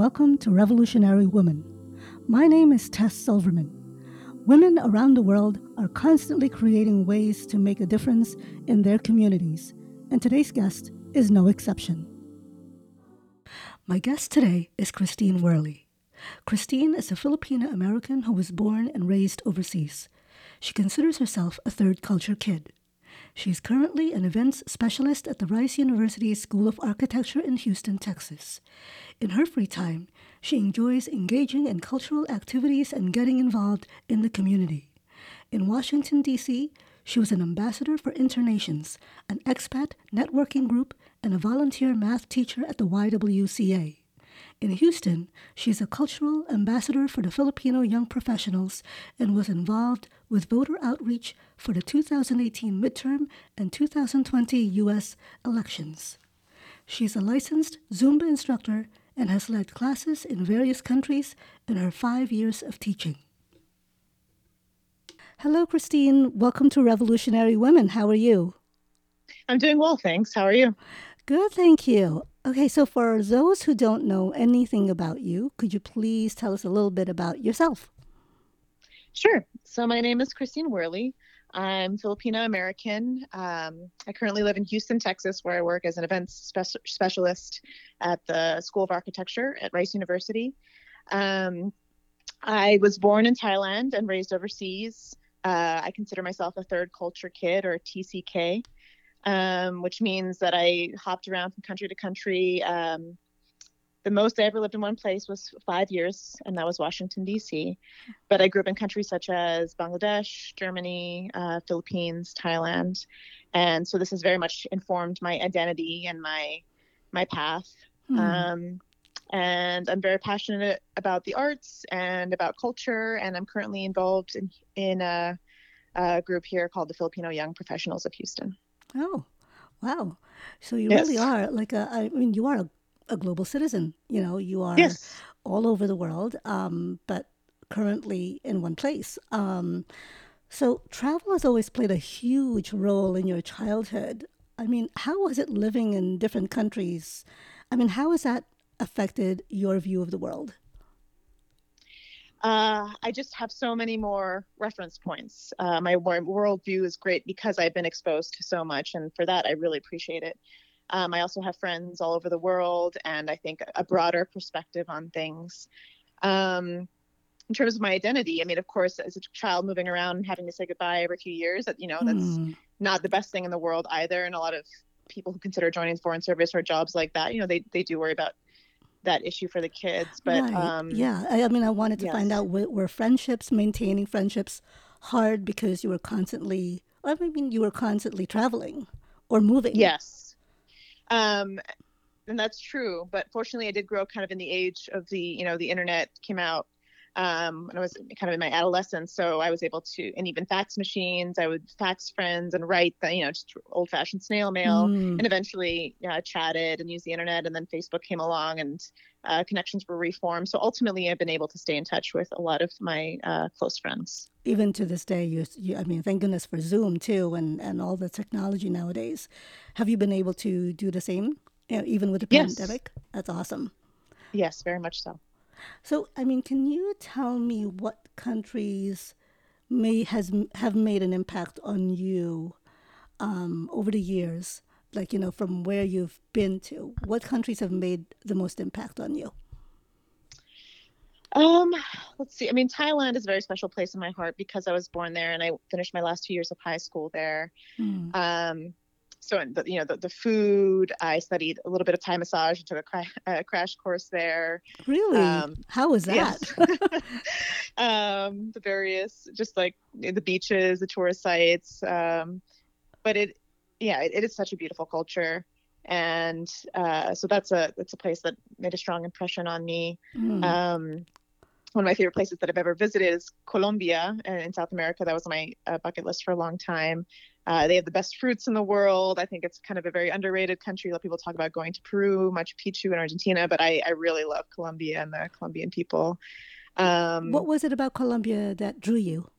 welcome to Revolutionary Woman. My name is Tes Silverman. Women around the world are constantly creating ways to make a difference in their communities, and today's guest is no exception. My guest today is Christine Wehrli. Christine is a Filipino American who was born and raised overseas. She considers herself a third culture kid. She is currently an events specialist at the Rice University School of Architecture in Houston, Texas. In her free time, she enjoys engaging in cultural activities and getting involved in the community. In Washington, D.C., she was an ambassador for Internations, an expat networking group, and a volunteer math teacher at the YWCA. In Houston, she is a cultural ambassador for the Filipino Young Professionals and was involved with voter outreach for the 2018 midterm and 2020 U.S. elections. She's a licensed Zumba instructor and has led classes in various countries in her five years of teaching. Hello, Christine. Welcome to Revolutionary Women. How are you? I'm doing well, thanks. How are you? Good, thank you. Okay, so for those who don't know anything about you, could you please tell us a little bit about yourself? Sure. So, my name is Christine Wehrli. I'm Filipino American. Um, I currently live in Houston, Texas, where I work as an events spe- specialist at the School of Architecture at Rice University. Um, I was born in Thailand and raised overseas. Uh, I consider myself a third culture kid or TCK, um, which means that I hopped around from country to country. Um, the most I ever lived in one place was five years, and that was Washington, D.C. But I grew up in countries such as Bangladesh, Germany, uh, Philippines, Thailand. And so this has very much informed my identity and my my path. Hmm. Um, and I'm very passionate about the arts and about culture. And I'm currently involved in in a, a group here called the Filipino Young Professionals of Houston. Oh, wow! So you yes. really are like a. I mean, you are a a global citizen. You know, you are yes. all over the world, um, but currently in one place. Um, so travel has always played a huge role in your childhood. I mean, how was it living in different countries? I mean, how has that affected your view of the world? Uh, I just have so many more reference points. Uh, my worldview is great because I've been exposed to so much, and for that, I really appreciate it. Um, I also have friends all over the world, and I think a broader perspective on things. Um, in terms of my identity, I mean, of course, as a child moving around and having to say goodbye every few years, that you know, that's mm. not the best thing in the world either. And a lot of people who consider joining the foreign service or jobs like that, you know, they they do worry about that issue for the kids. But right. um, yeah, I, I, mean, I wanted to yes. find out were, were friendships, maintaining friendships, hard because you were constantly. I mean, you were constantly traveling or moving. Yes um, and that's true. But fortunately, I did grow kind of in the age of the, you know, the internet came out um, when I was kind of in my adolescence. So I was able to, and even fax machines, I would fax friends and write the, you know, just old fashioned snail mail mm. and eventually uh, chatted and used the internet. And then Facebook came along and uh, connections were reformed. So ultimately, I've been able to stay in touch with a lot of my uh, close friends. Even to this day, you, you, I mean, thank goodness for Zoom too and, and all the technology nowadays. Have you been able to do the same, you know, even with the yes. pandemic? That's awesome. Yes, very much so. So, I mean, can you tell me what countries may has have made an impact on you um, over the years? Like, you know, from where you've been to, what countries have made the most impact on you? Um, let's see. I mean, Thailand is a very special place in my heart because I was born there and I finished my last two years of high school there. Mm. Um, so the, you know the, the food i studied a little bit of thai massage and took a, cra- a crash course there really um, how was that yes. um, the various just like the beaches the tourist sites um, but it yeah it, it is such a beautiful culture and uh, so that's a that's a place that made a strong impression on me mm. um, one of my favorite places that I've ever visited is Colombia in South America. That was on my uh, bucket list for a long time. Uh, they have the best fruits in the world. I think it's kind of a very underrated country. A lot of people talk about going to Peru, Machu Picchu, and Argentina, but I, I really love Colombia and the Colombian people. Um, what was it about Colombia that drew you?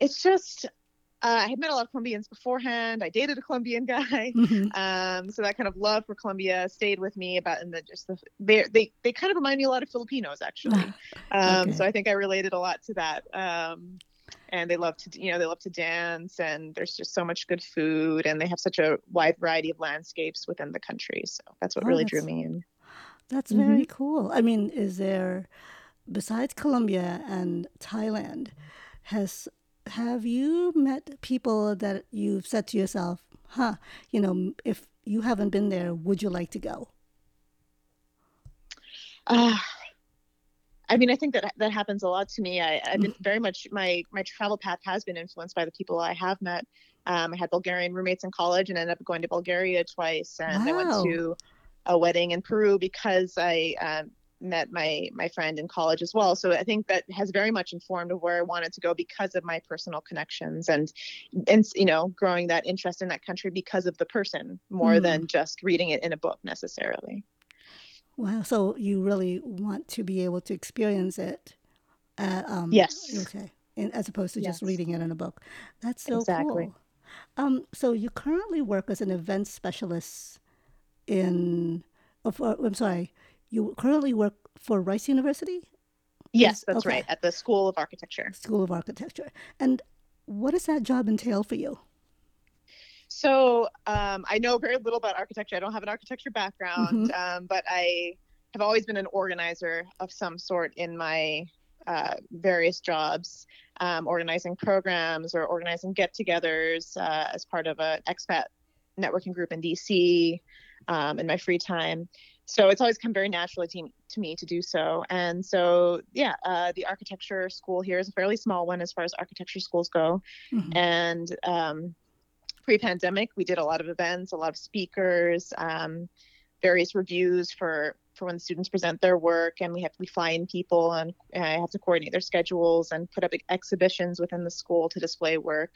It's just, uh, I had met a lot of Colombians beforehand. I dated a Colombian guy, mm-hmm. um, so that kind of love for Colombia stayed with me. About and the just the they they they kind of remind me a lot of Filipinos actually. Um, okay. So I think I related a lot to that. Um, and they love to you know they love to dance and there's just so much good food and they have such a wide variety of landscapes within the country. So that's what oh, really that's, drew me in. That's mm-hmm. very cool. I mean is there besides colombia and thailand has have you met people that you've said to yourself huh you know if you haven't been there would you like to go? Uh, I mean, I think that that happens a lot to me. I, have been very much my my travel path has been influenced by the people I have met. Um, I had Bulgarian roommates in college and ended up going to Bulgaria twice, and wow. I went to a wedding in Peru because I um, met my my friend in college as well. So I think that has very much informed of where I wanted to go because of my personal connections and and you know growing that interest in that country because of the person more mm. than just reading it in a book necessarily. Wow. So you really want to be able to experience it. Uh, um, yes. Okay. In, as opposed to yes. just reading it in a book. That's so exactly. cool. Um, so you currently work as an event specialist in, oh, for, I'm sorry, you currently work for Rice University? Yes, that's okay. right, at the School of Architecture. School of Architecture. And what does that job entail for you? So um, I know very little about architecture. I don't have an architecture background, mm-hmm. um, but I have always been an organizer of some sort in my uh, various jobs, um, organizing programs or organizing get-togethers uh, as part of an expat networking group in DC um, in my free time. So it's always come very naturally to, to me to do so. And so, yeah, uh, the architecture school here is a fairly small one as far as architecture schools go. Mm-hmm. And um, pre-pandemic we did a lot of events a lot of speakers um, various reviews for for when students present their work and we have we fly in people and i have to coordinate their schedules and put up exhibitions within the school to display work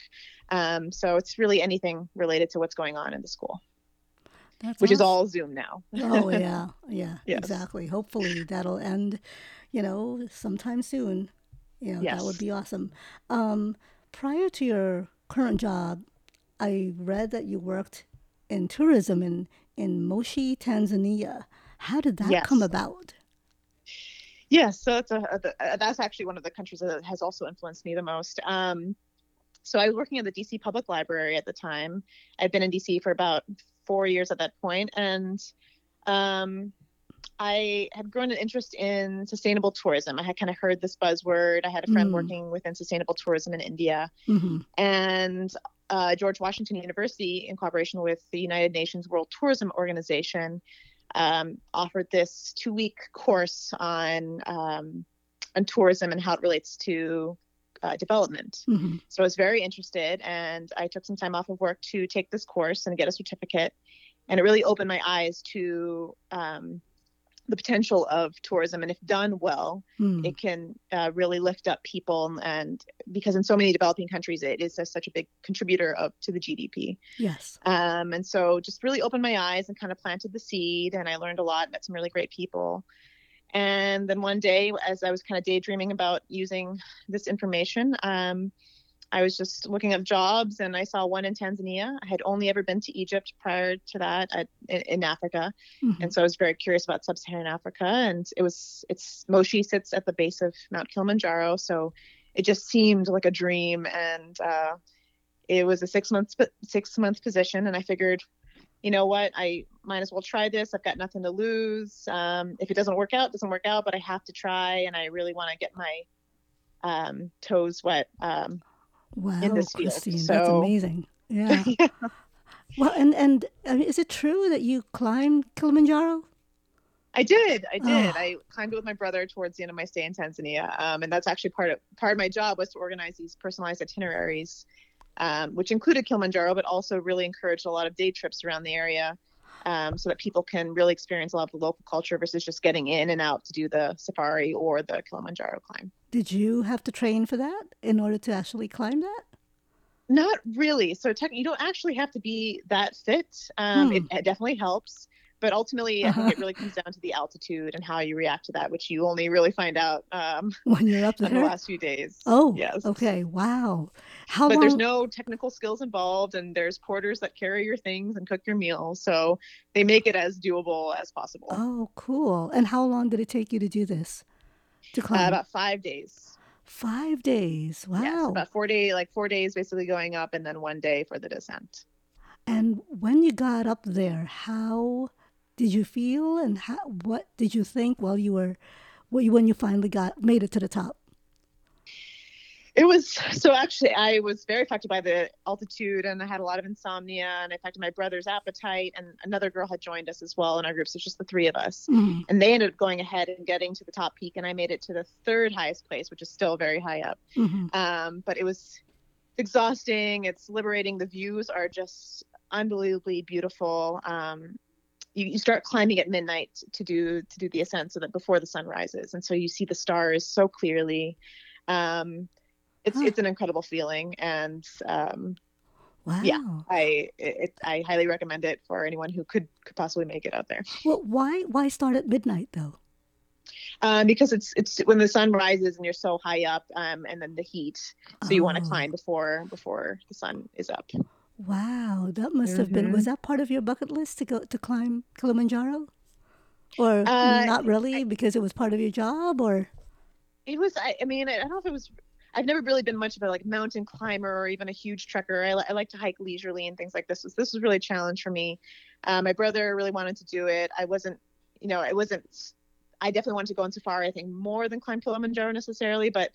um, so it's really anything related to what's going on in the school That's which awesome. is all zoom now oh yeah yeah yes. exactly hopefully that'll end you know sometime soon you know yes. that would be awesome um, prior to your current job I read that you worked in tourism in, in Moshi, Tanzania. How did that yes. come about? Yes, yeah, so that's a, a, that's actually one of the countries that has also influenced me the most. Um, so I was working at the DC Public Library at the time. I'd been in DC for about four years at that point, and um, I had grown an interest in sustainable tourism. I had kind of heard this buzzword. I had a friend mm. working within sustainable tourism in India, mm-hmm. and uh, George Washington University, in collaboration with the United Nations World Tourism Organization, um, offered this two-week course on um, on tourism and how it relates to uh, development. Mm-hmm. So I was very interested, and I took some time off of work to take this course and get a certificate. And it really opened my eyes to um, the potential of tourism. And if done well mm. it can uh, really lift up people. And because in so many developing countries it is such a big contributor of to the gdp yes. Um, and so just really opened my eyes and kind of planted the seed and i learned a lot met some really great people. And then one day as i was kind of daydreaming about using this information um, I was just looking up jobs and I saw one in Tanzania. I had only ever been to Egypt prior to that at, in, in, Africa. Mm-hmm. And so I was very curious about sub Saharan Africa. And it was, it's Moshi sits at the base of Mount Kilimanjaro. So it just seemed like a dream. And uh, it was a six month, six month position. And I figured, you know what, I might as well try this. I've got nothing to lose. Um, if it doesn't work out, it doesn't work out, but I have to try. And I really want to get my um, toes wet. Um, Wow, in this field. Christine, so, that's amazing. Yeah. yeah. Well, and and uh, is it true that you climbed Kilimanjaro? I did. I did. Oh. I climbed it with my brother towards the end of my stay in Tanzania, um, and that's actually part of part of my job was to organize these personalized itineraries, um, which included Kilimanjaro, but also really encouraged a lot of day trips around the area, um, so that people can really experience a lot of the local culture versus just getting in and out to do the safari or the Kilimanjaro climb. Did you have to train for that in order to actually climb that? Not really. So tech, you don't actually have to be that fit. Um, hmm. it, it, definitely helps, but ultimately, uh-huh. I think it really comes down to the altitude and how you react to that, which you only really find out um, when you're up there in the last few days. Oh, yes. Okay. Wow. How but long? there's no technical skills involved, and there's porters that carry your things and cook your meals. So they make it as doable as possible. Oh, cool. And how long did it take you to do this? To Uh, climb? about five days. Five days. Wow. about four day, like four days, basically going up, and then one day for the descent. And when you got up there, how did you feel and how, what did you think while you were when you finally got made it to the top? It was so actually I was very affected by the altitude and I had a lot of insomnia and it affected my brother's appetite and another girl had joined us as well in our group. So it's just the three of us. Mhm. And they ended up going ahead and getting to the top peak and I made it to the third highest place, which is still very high up. Mhm. Um, but it was exhausting. It's liberating. The views are just unbelievably beautiful. Um, you, you start climbing at midnight to do to do the ascent so that before the sun rises and so you see the stars so clearly um, it's Huh. it's an incredible feeling and um, Wow. yeah. I it, I highly recommend it for anyone who could could possibly make it out there Well, why why start at midnight though? um, because it's it's when the sun rises and you're so high up um, and then the heat so you want to Oh. climb before before the sun is up Wow, that must have been. Was that part of your bucket list to go to climb Kilimanjaro, or Uh, not really because it was part of your job, or it was I, I mean I don't know if it was I've never really been much of a like mountain climber or even a huge trekker. I, I like to hike leisurely and things like this. This was really a challenge for me. Uh, my brother really wanted to do it. I wasn't, you know, I wasn't. I definitely wanted to go on safari. I think more than climb Kilimanjaro necessarily, but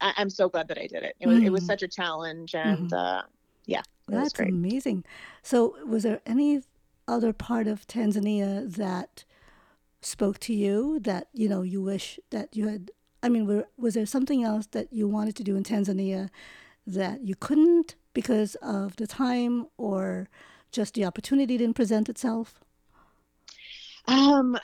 I, I'm so glad that I did it. It was it was Mm. such a challenge, and uh, yeah, it was that's great. amazing. So, was there any other part of Tanzania that spoke to you that you know you wish that you had? I mean, were, was there something else that you wanted to do in Tanzania that you couldn't because of the time, or just the opportunity didn't present itself? Um,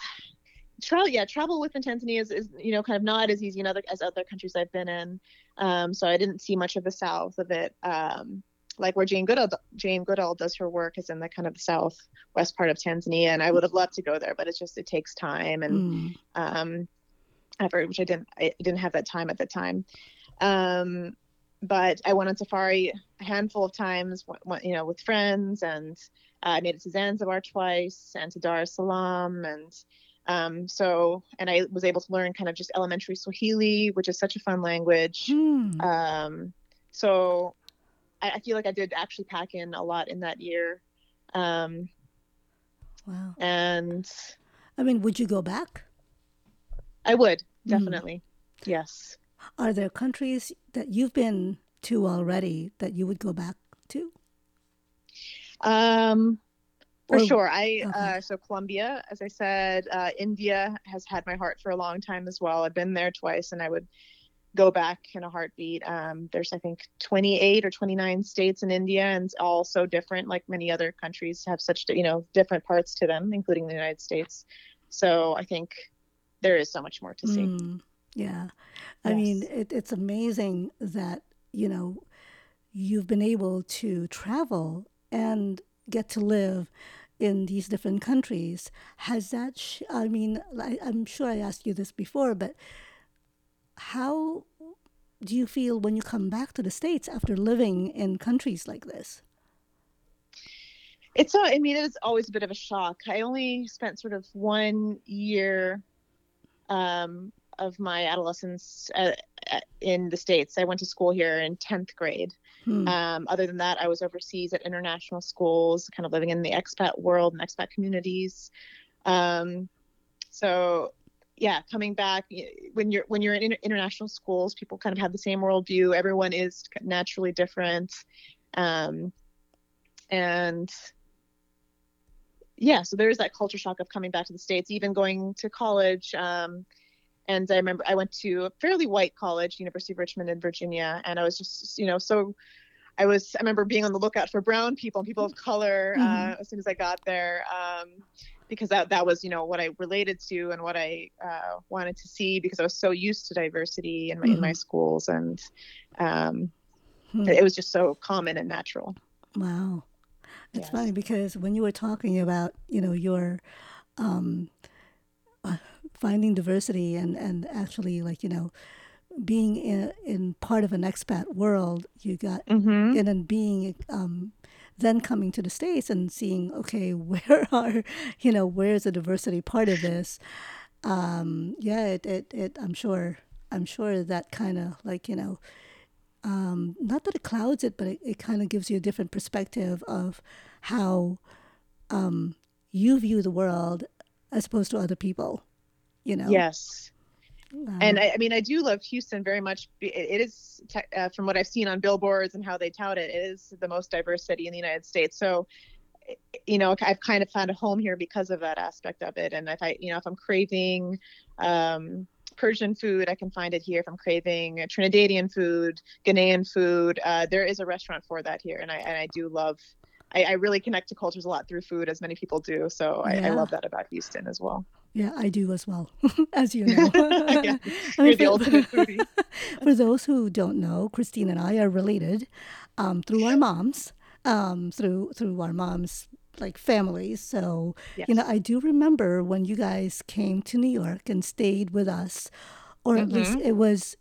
travel, yeah, travel within Tanzania is, is, you know, kind of not as easy in other as other countries I've been in. Um, so I didn't see much of the south of it. Um, like where Jane Goodall, Jane Goodall does her work is in the kind of southwest part of Tanzania, and I would have loved to go there, but it's just it takes time and Mm. um, effort, which I didn't I didn't have that time at the time. Um, but I went on safari a handful of times, you know, with friends, and uh, I made it to Zanzibar twice and to Dar es Salaam, and um, so and I was able to learn kind of just elementary Swahili, which is such a fun language. Hmm. Um, so I, I feel like I did actually pack in a lot in that year, um, Wow. and I mean, would you go back? I would Mm. definitely, yes. Are there countries that you've been to already that you would go back to? Um, for Or- sure. I okay. uh, so Colombia, as I said, uh, India has had my heart for a long time as well. I've been there twice, and I would go back in a heartbeat. Um, there's I think 28 or 29 states in India, and it's all so different. Like many other countries have such you know different parts to them, including the United States. So I think there is so much more to see. Mm, yeah. I mean, it, it's amazing that, you know, you've been able to travel and get to live in these different countries. Has that, sh- I mean, I, I'm sure I asked you this before, but how do you feel when you come back to the States after living in countries like this? It's, uh, I mean, it was always a bit of a shock. I only spent sort of one year um, of my adolescence uh, uh, in the States. I went to school here in 10th grade. Hmm. Um, other than that, I was overseas at international schools, kind of living in the expat world and expat communities. Um, so, yeah, coming back when you're when you're in inter- international schools, people kind of have the same worldview. Everyone is naturally different, um, and yeah, so there's that culture shock of coming back to the states, even going to college. Um, and I remember I went to a fairly white college, University of Richmond in Virginia, and I was just, you know, so I was. I remember being on the lookout for brown people and people of color uh, Mhm. as soon as I got there, um, because that that was, you know, what I related to and what I uh, wanted to see because I was so used to diversity in my in my schools, and um, Hmm. it was just so common and natural. Wow. It's Yes. funny because when you were talking about, you know, your um, uh, finding diversity and, and actually like, you know, being in, in part of an expat world, you got, Mhm. and then being, um, then coming to the States and seeing, okay, where are, you know, where's the diversity part of this? Um, yeah, it, it, it, I'm sure, I'm sure that kind of like, you know, um, not that it clouds it, but it, it kind of gives you a different perspective of how um, you view the world as opposed to other people, you know? Yes. Um, and I, I mean, I do love Houston very much. It is, uh, from what I've seen on billboards and how they tout it, it is the most diverse city in the United States. So, you know, I've kind of found a home here because of that aspect of it. And if I, you know, if I'm craving um, Persian food, I can find it here. If I'm craving Trinidadian food, Ghanaian food, uh, there is a restaurant for that here. And I and I do love. I, I really connect to cultures a lot through food, as many people do. So I, I love that about Houston as well. yeah, I do as well, as you know. Yeah, I You're the for- ultimate foodie. For those who don't know, Christine and I are related um, through our moms, um, through through our moms like families. So Yes. you know, I do remember when you guys came to New York and stayed with us, or at least it was.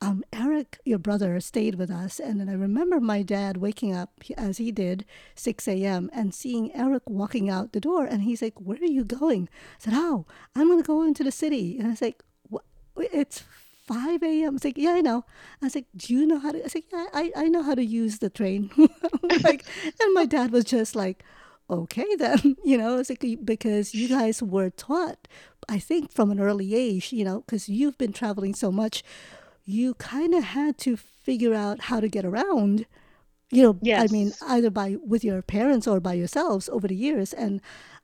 Um, Eric, your brother, stayed with us, and then I remember my dad waking up as he did, 6 a.m., and seeing Eric walking out the door, and he's like, "Where are you going?" I said, "Oh, I'm gonna go into the city," and I was like, "What? It's 5 a.m. It's like, yeah, I know. I was like, do you know how to? I was like, yeah, I, I know how to use the train. like, and my dad was just like, okay then, you know, it's like because you guys were taught, I think from an early age, you know, because you've been traveling so much, you kind of had to figure out how to get around. You know, I mean, either by with your parents or by yourselves over the years, and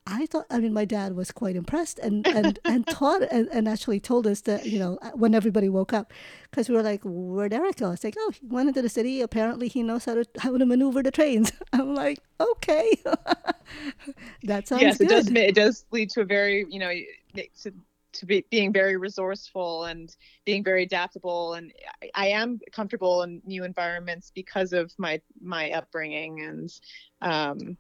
I thought, I mean, my dad was quite impressed and and and taught and, and actually told us that you know uh, when everybody woke up, because we were like, where'd Eric go? It's like, oh, he went into the city. Apparently, he knows how to how to maneuver the trains. I'm like, okay, that sounds yes, good. it does. It does lead to a very, you know, to be being very resourceful and being very adaptable. And I, I am comfortable in new environments because of my my upbringing, and um,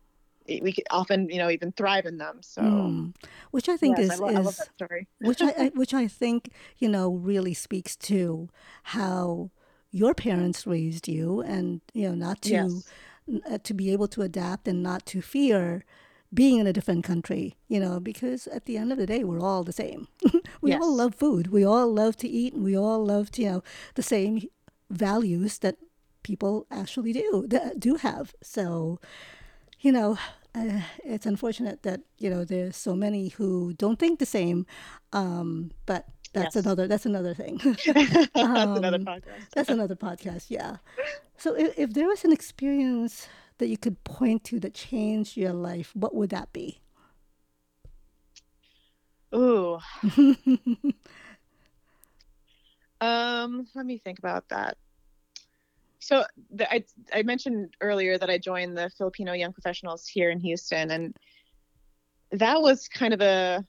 we often, you know, even thrive in them. So, Mm. Which I think yes, I, is lo- I love is that story. which I, I which I think you know really speaks to how your parents raised you, and you know not to Yes. uh, to be able to adapt and not to fear being in a different country. You know, because at the end of the day, we're all the same. we all love food. We all love to eat, and we all love to you know the same values that people actually do that do have. So you know, uh, it's unfortunate that you know there's so many who don't think the same. Um, but that's Yes. another that's another thing. That's another Um, podcast. that's another podcast. Yeah. So if, if there was an experience that you could point to that changed your life, what would that be? Ooh, um, let me think about that. So the, I I mentioned earlier that I joined the Filipino Young Professionals here in Houston, and that was kind of a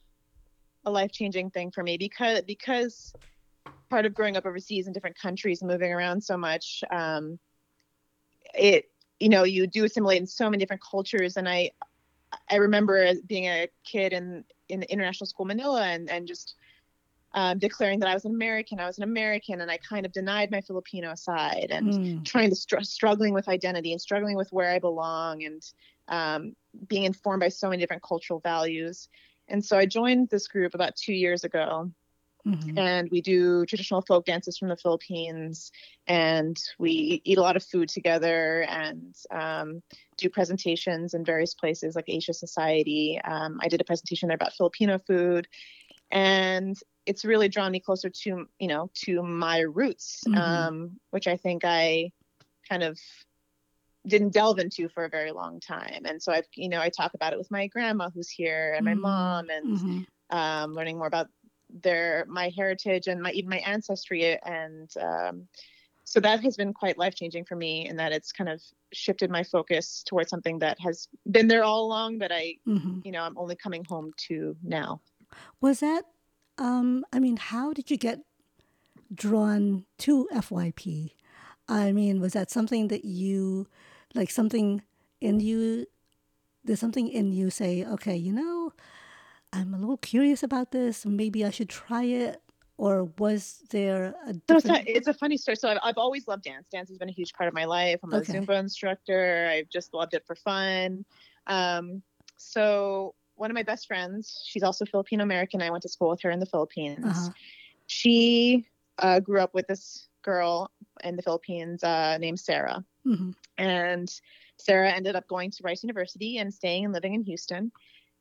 a life changing thing for me because because part of growing up overseas in different countries and moving around so much, um, it you know you do assimilate in so many different cultures, and I I remember being a kid in in the international school Manila and and just um, declaring that I was an American. I was an American, and I kind of denied my Filipino side and Mm. trying to str- struggling with identity and struggling with where I belong and um, being informed by so many different cultural values. And so I joined this group about two years ago, Mhm. and we do traditional folk dances from the Philippines, and we eat a lot of food together and um, do presentations in various places like Asia Society. Um, I did a presentation there about Filipino food, and it's really drawn me closer to you know to my roots, Mhm. um, which I think I kind of didn't delve into for a very long time. And so I've you know I talk about it with my grandma who's here and my Mhm. mom and Mhm. um, learning more about their my heritage and my even my ancestry and um, so that has been quite life changing for me in that it's kind of shifted my focus towards something that has been there all along but I Mhm. you know I'm only coming home to now. Was that? Um, I mean, how did you get drawn to FYP? I mean, was that something that you, like something in you, there's something in you say, okay, you know, I'm a little curious about this. Maybe I should try it. or was there a So it's, different? a, it's a funny story. So I've, I've always loved dance. Dance has been a huge part of my life. I'm a Okay. Zumba instructor. I've just loved it for fun. Um, so one of my best friends, she's also Filipino American. I went to school with her in the Philippines. Uh-huh. She uh, grew up with this girl in the Philippines uh, named Sarah. Mhm. And Sarah ended up going to Rice University and staying and living in Houston.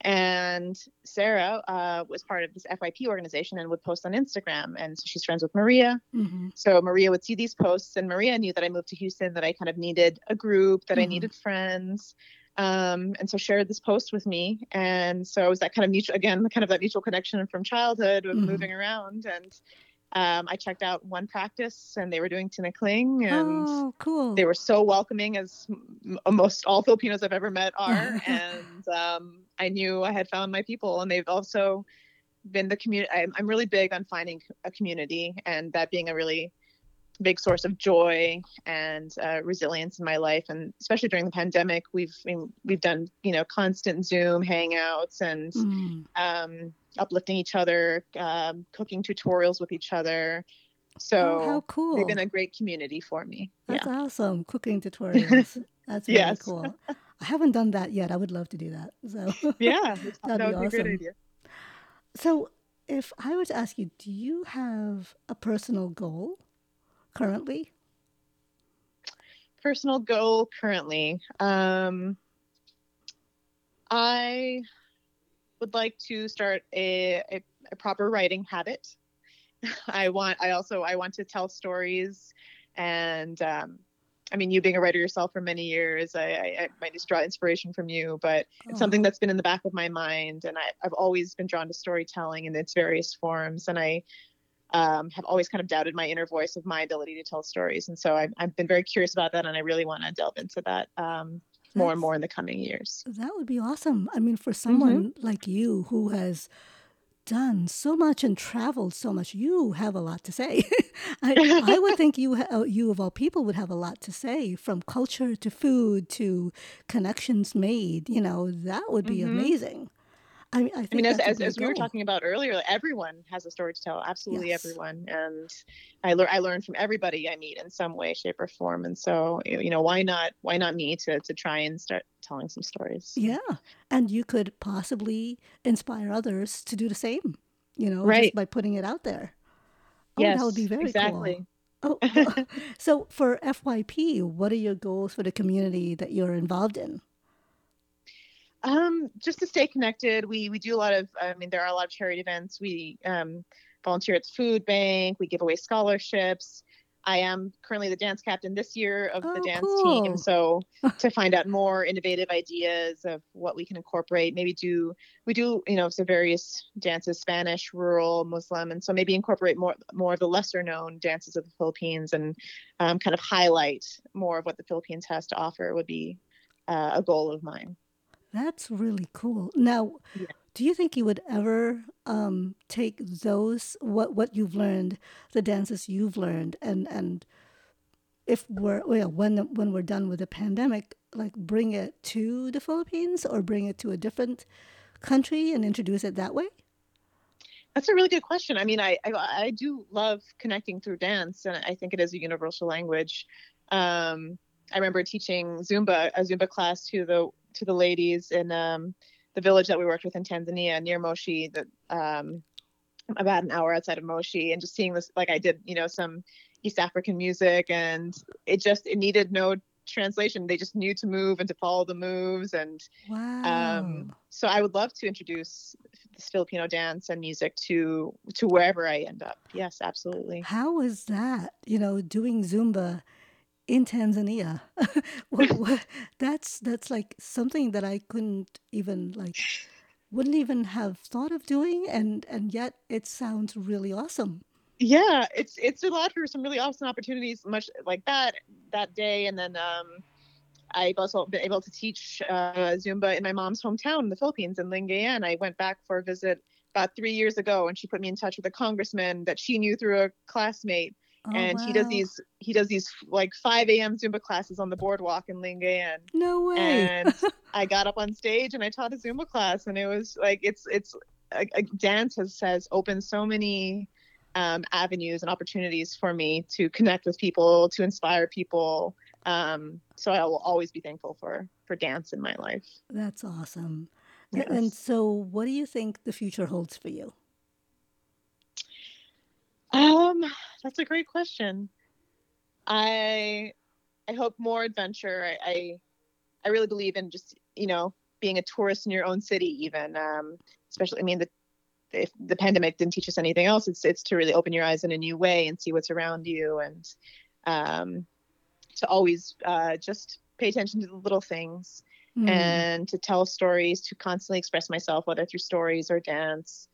And Sarah uh, was part of this FYP organization and would post on Instagram. And so she's friends with Maria. Mhm. So Maria would see these posts, and Maria knew that I moved to Houston, that I kind of needed a group, that I Mhm. needed friends. Um, and so shared this post with me. And so it was that kind of mutual, again, kind of that mutual connection from childhood of Mhm. moving around. And um, I checked out one practice, and they were doing Tinikling, and Oh, cool. they were so welcoming as m- most all Filipinos I've ever met are. and um, I knew I had found my people, and they've also been the community. I'm, I'm really big on finding a community, and that being a really big source of joy and uh, resilience in my life. And especially during the pandemic, we've I mean, we've done you know constant Zoom hangouts and Mm. um, uplifting each other, um, cooking tutorials with each other. So oh, how cool. they've been a great community for me. That's yeah. awesome. Cooking tutorials. That's really Yes. cool. I haven't done that yet. I would love to do that. So, Yeah, that That'd be would be a great awesome. idea. so if I were to ask you, do you have a personal goal currently? Personal goal currently. Um, I would like to start a, a, a proper writing habit. I want. I also. I want to tell stories, and um, I mean, you being a writer yourself for many years, I, I, I might just draw inspiration from you, but it's something Oh, that's been in the back of my mind and I, i've always been drawn to storytelling in its various forms and i um, have always kind of doubted my inner voice of my ability to tell stories and so i've, I've been very curious about that and i really want to delve into that um, more and more in the coming years that would be awesome. I mean, for Mm-hmm. someone like you who has done so much and traveled so much, you have a lot to say. I, I would think you, ha- uh, you of all people, would have a lot to say from culture to food to connections made. You know, that would be Mhm. amazing. I, mean, I i mean as, as, as we were talking about earlier like, everyone has a story to tell absolutely Yes. everyone and I, lear- I learn from everybody i meet in some way shape or form and so you know why not why not me to, to try and start telling some stories Yeah. And you could possibly inspire others to do the same, you know, just Right. by putting it out there. Oh, yes that would be very exactly cool. Oh, so for FYP, what are your goals for the community that you're involved in? Um, just to stay connected, we we do a lot of. I mean, there are a lot of charity events. We um, volunteer at the food bank. We give away scholarships. I am currently the dance captain this year of the Oh, dance cool. team. So to find out more innovative ideas of what we can incorporate, maybe do we do you know so various dances, Spanish, rural, Muslim, and so maybe incorporate more more of the lesser known dances of the Philippines and um, kind of highlight more of what the Philippines has to offer would be uh, a goal of mine. That's really cool. Now, Yeah. do you think you would ever um, take those what what you've learned, the dances you've learned, and and if we're well, when when we're done with the pandemic, like bring it to the Philippines or bring it to a different country and introduce it that way? That's a really good question. I mean, I, I I do love connecting through dance, and I think it is a universal language. Um, I remember teaching Zumba a Zumba class to the to the ladies in um, the village that we worked with in Tanzania near Moshi, that um, about an hour outside of Moshi, and just seeing this like I did, you know, some East African music, and it just it needed no translation. They just knew to move and to follow the moves, and Wow. um, so I would love to introduce this Filipino dance and music to to wherever I end up. Yes, absolutely. How was that? You know, doing Zumba in Tanzania. what, what, that's that's like something that I couldn't even like wouldn't even have thought of doing and and yet it sounds really awesome. Yeah, it's it's allowed for some really awesome opportunities, much like that that day, and then um, I've also been able to teach uh, Zumba in my mom's hometown in the Philippines in Lingayen. I went back for a visit about three years ago, and she put me in touch with a congressman that she knew through a classmate Oh, and he does these he does these like 5 a.m zumba classes on the boardwalk in lingayen No way. and i got up on stage and i taught a zumba class and it was like it's it's a, a dance has has opened so many um, avenues and opportunities for me to connect with people, to inspire people. Um, so I will always be thankful for for dance in my life. That's awesome. Yes. And so, what do you think the future holds for you? Um, that's a great question. I I hope more adventure. I, I, I really believe in just you know being a tourist in your own city, even um, especially. I mean, the if the pandemic didn't teach us anything else, it's it's to really open your eyes in a new way and see what's around you, and um, to always uh, just pay attention to the little things mm. and to tell stories, to constantly express myself, whether through stories or dance,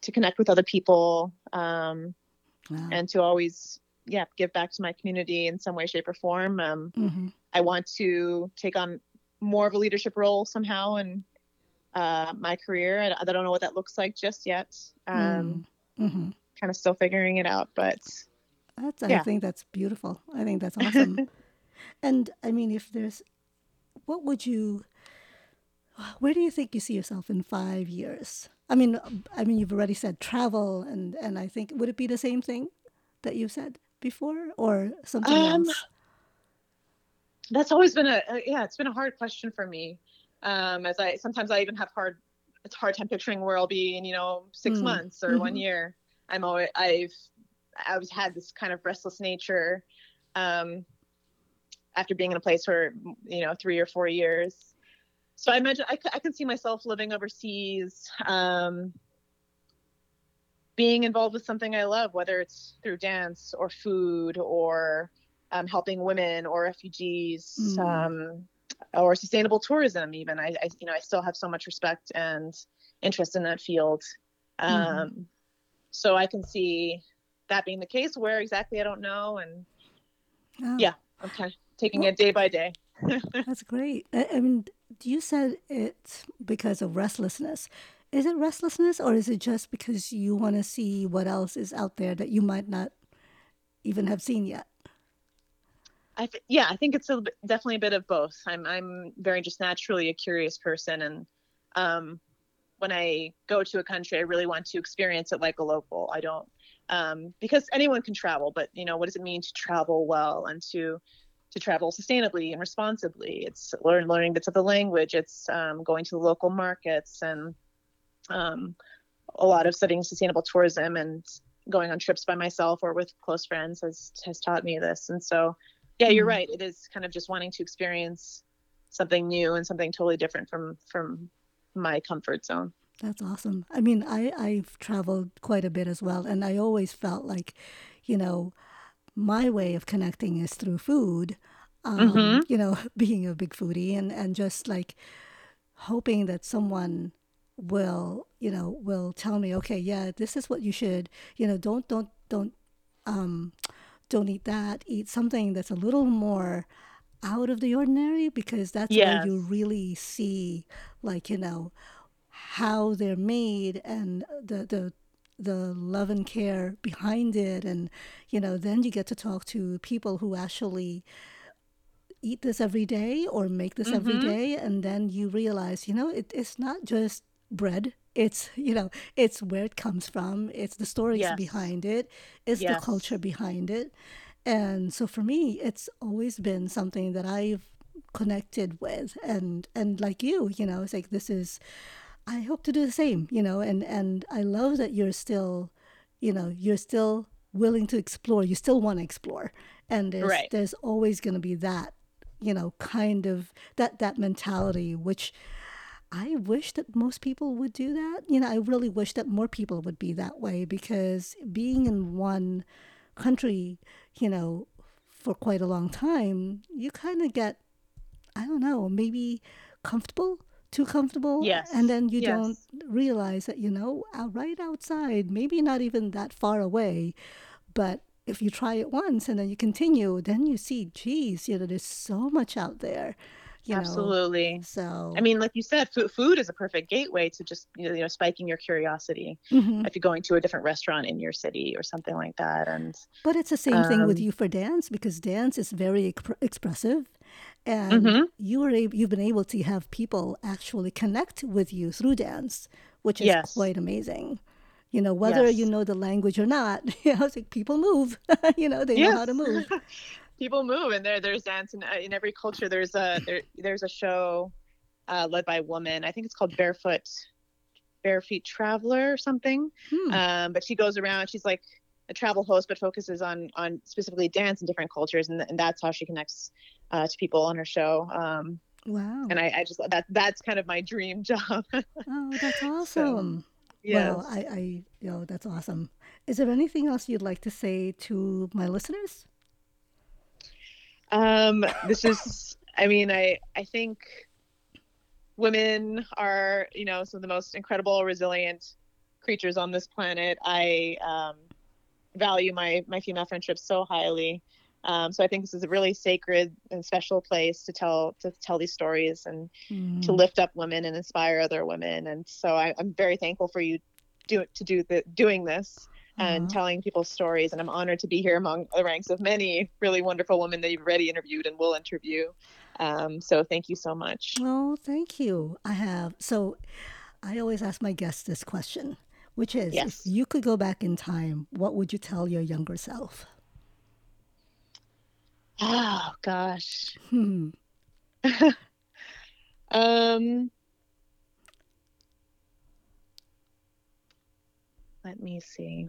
to connect with other people, um, wow. and to always yeah give back to my community in some way, shape, or form. Um, mm-hmm. I want to take on more of a leadership role somehow in uh, my career. I, I, don't know what that looks like just yet. Um, mm. mm-hmm. Kind of still figuring it out, but that's. Yeah. I think that's beautiful. I think that's awesome. and I mean, if there's, what would you? Where do you think you see yourself in five years? I mean, I mean, you've already said travel, and and I think would it be the same thing that you said before, or something um, else? That's always been a, a yeah. It's been a hard question for me um, as I sometimes I even have hard it's hard time picturing where I'll be in you know 6 mm. months or mm-hmm. one year. I'm always I've I've had this kind of restless nature um, after being in a place for you know three or four years. So I imagine I, I can see myself living overseas, um, being involved with something I love, whether it's through dance or food or um, helping women or refugees. Mm. Um, or sustainable tourism even I, I, you know i still have so much respect and interest in that field mm-hmm. so i can see that being the case where exactly i don't know and oh. yeah i'm kind of taking well, it day by day that's great I, I mean you said it's because of restlessness is it restlessness or is it just because you want to see what else is out there that you might not even have seen yet I th- yeah, I think it's a, definitely a bit of both. I'm I'm very just naturally a curious person, and um, when I go to a country, I really want to experience it like a local. I don't um, because anyone can travel, but you know what does it mean to travel well and to to travel sustainably and responsibly? It's learn learning bits of the language. It's um, going to the local markets and um, a lot of studying sustainable tourism and going on trips by myself or with close friends has has taught me this. And so yeah you're mm-hmm. right it is kind of just wanting to experience something new and something totally different from from my comfort zone that's awesome i mean i i've traveled quite a bit as well and i always felt like you know my way of connecting is through food um, mm-hmm. you know being a big foodie and and just like hoping that someone will you know will tell me okay yeah this is what you should you know don't don't don't um don't eat that. Eat something that's a little more out of the ordinary because that's yes. where you really see, like, you know, how they're made and the, the, the love and care behind it. And, you know, then you get to talk to people who actually eat this every day or make this mm-hmm. every day. And then you realize, you know, it, it's not just bread it's you know it's where it comes from it's the stories yes. behind it it's yes. the culture behind it and so for me it's always been something that i've connected with and and like you you know it's like this is i hope to do the same you know and and i love that you're still you know you're still willing to explore you still want to explore and there's right. there's always going to be that you know kind of that that mentality which I wish that most people would do that. You know, I really wish that more people would be that way because being in one country, you know, for quite a long time, you kind of get, I don't know, maybe comfortable, too comfortable. Yes. And then you yes. don't realize that, you know, right outside, maybe not even that far away, but if you try it once and then you continue, then you see, geez, you know, there's so much out there. You Absolutely. Know? So I mean, like you said, food, food is a perfect gateway to just you know spiking your curiosity mm-hmm. if you're going to a different restaurant in your city or something like that. And but it's the same um, thing with um you for dance because dance is very exp- expressive, and mm-hmm. you able, you've been able to have people actually connect with you through dance, which is yes. quite amazing. You know, whether Yes. you know the language or not, you know, like people move. you know, they know how to move. People move, and there there's dance in, in every culture. There's a there, there's a show uh, led by a woman. I think it's called Barefoot Barefoot Traveler or something. Hmm. Um, but she goes around. She's like a travel host, but focuses on on specifically dance and different cultures, and, and that's how she connects uh, to people on her show. Um, wow. and I, I just that that's kind of my dream job. oh, that's awesome. Yeah, Well, I, I, you know, that's awesome. Is there anything else you'd like to say to my listeners? Um, this is, I mean, I, I think women are, you know, some of the most incredible, resilient creatures on this planet. I um, value my, my female friendships so highly. Um, so I think this is a really sacred and special place to tell to tell these stories and to Mm. lift up women and inspire other women. And so I, I'm very thankful for you do to do the doing this and Aw. telling people's stories. And I'm honored to be here among the ranks of many really wonderful women that you've already interviewed and will interview. Um, so thank you so much. Oh, thank you. I have. So I always ask my guests this question, which is Yes. if you could go back in time, what would you tell your younger self? Oh gosh. Hmm. Um, let me see.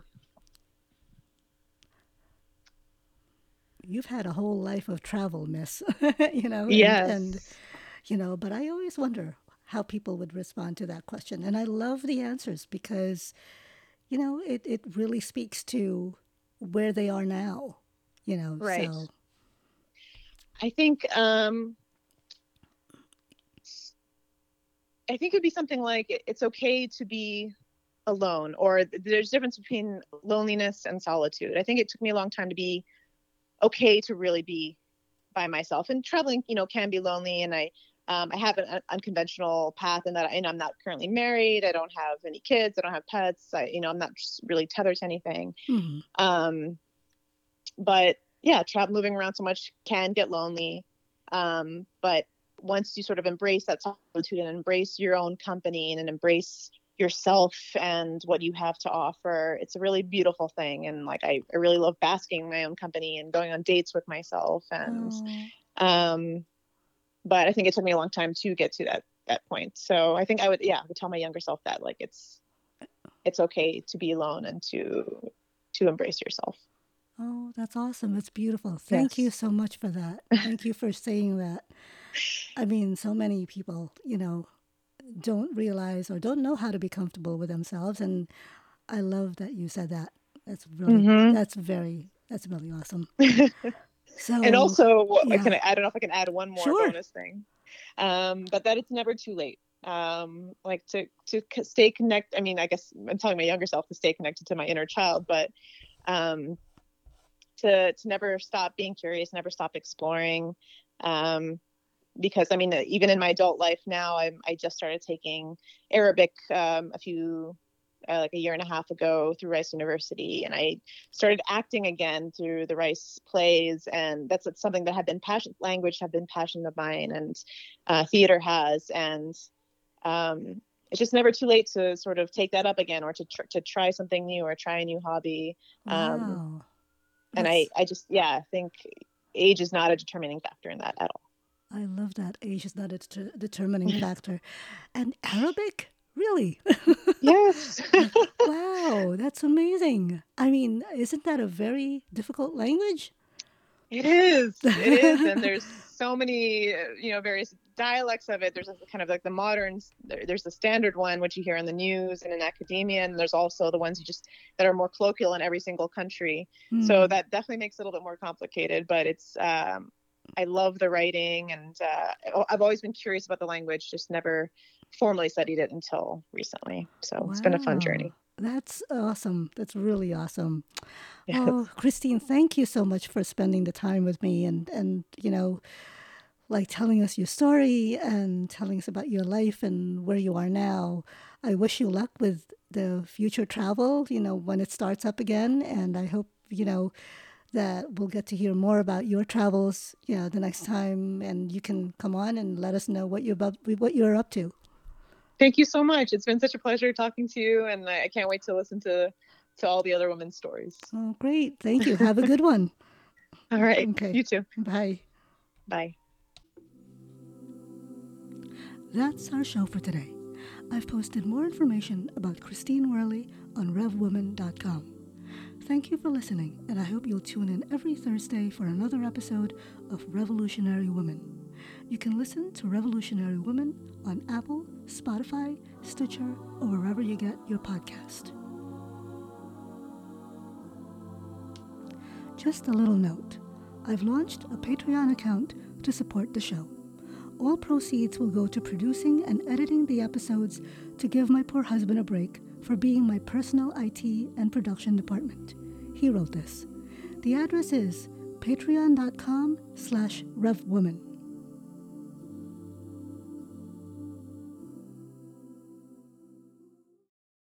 You've had a whole life of travel, miss. you know, and, Yes. and you know, but I always wonder how people would respond to that question. And I love the answers because, you know, it, it really speaks to where they are now. You know, Right. so I think um, I think it'd be something like it's okay to be alone, or there's a difference between loneliness and solitude. I think it took me a long time to be okay to really be by myself, and traveling, you know, can be lonely. And I um, I have an un- unconventional path in that I, I'm not currently married. I don't have any kids. I don't have pets. I, you know, I'm not really tethered to anything. mhm. Um, but yeah, travel moving around so much can get lonely. Um, but once you sort of embrace that solitude and embrace your own company and embrace yourself and what you have to offer, it's a really beautiful thing. And like I, I really love basking in my own company and going on dates with myself. And Oh. um, but I think it took me a long time to get to that that point. So I think I would yeah, I would tell my younger self that like it's it's okay to be alone and to to embrace yourself. Oh, that's awesome. That's beautiful. Thank you so much for that. Thank you for saying that. I mean, so many people, you know, don't realize or don't know how to be comfortable with themselves. And I love that you said that. That's really, Mhm. that's very, that's really awesome. So, and also I yeah. can I I don't know if I can add one more Sure. bonus thing, um, but that it's never too late. Um, like to to stay connected. I mean, I guess I'm telling my younger self to stay connected to my inner child, but um, to to never stop being curious, never stop exploring. Um, because I mean, even in my adult life now, I'm I just started taking Arabic um, a few uh, like a year and a half ago through Rice University, and I started acting again through the Rice plays, and that's something that had been passion. Language had been passion of mine, and uh, theater has, and um, it's just never too late to sort of take that up again, or to tr- to try something new, or try a new hobby. wow. um, And I I just yeah, I think age is not a determining factor in that at all. I love that. Age is not a deter- determining factor. And Arabic? Really? Yes. wow, that's amazing. I mean, isn't that a very difficult language? It is. It is, and there's so many, you know, various dialects of it. There's a kind of like the modern. there- There's the standard one, which you hear in the news and in academia, and there's also the ones you just that are more colloquial in every single country. So Hmm. that definitely makes it a little bit more complicated. But it's, um, I love the writing, and uh, I've always been curious about the language, just never formally studied it until recently. So it's been a fun journey. That's awesome. That's really awesome. Yes. Oh, Christine, thank you so much for spending the time with me and and you know, like telling us your story and telling us about your life and where you are now. I wish you luck with the future travel, you know, when it starts up again and I hope, you know, that we'll get to hear more about your travels, you know, the next time and you can come on and let us know what you're about what you're up to. Thank you so much. It's been such a pleasure talking to you, and I can't wait to listen to to all the other women's stories. Oh, great. Thank you. Have a good one. all right. Okay. You too. Bye. Bye. That's our show for today. I've posted more information about Christine Wehrli on RevWoman.com. Thank you for listening, and I hope you'll tune in every Thursday for another episode of Revolutionary Woman. You can listen to Revolutionary Woman on Apple, Spotify, Stitcher, or wherever you get your podcast. Just a little note I've launched a Patreon account to support the show. All proceeds will go to producing and editing the episodes to give my poor husband a break for being my personal IT and production department. He wrote this. The address is patreon.com slash revwoman.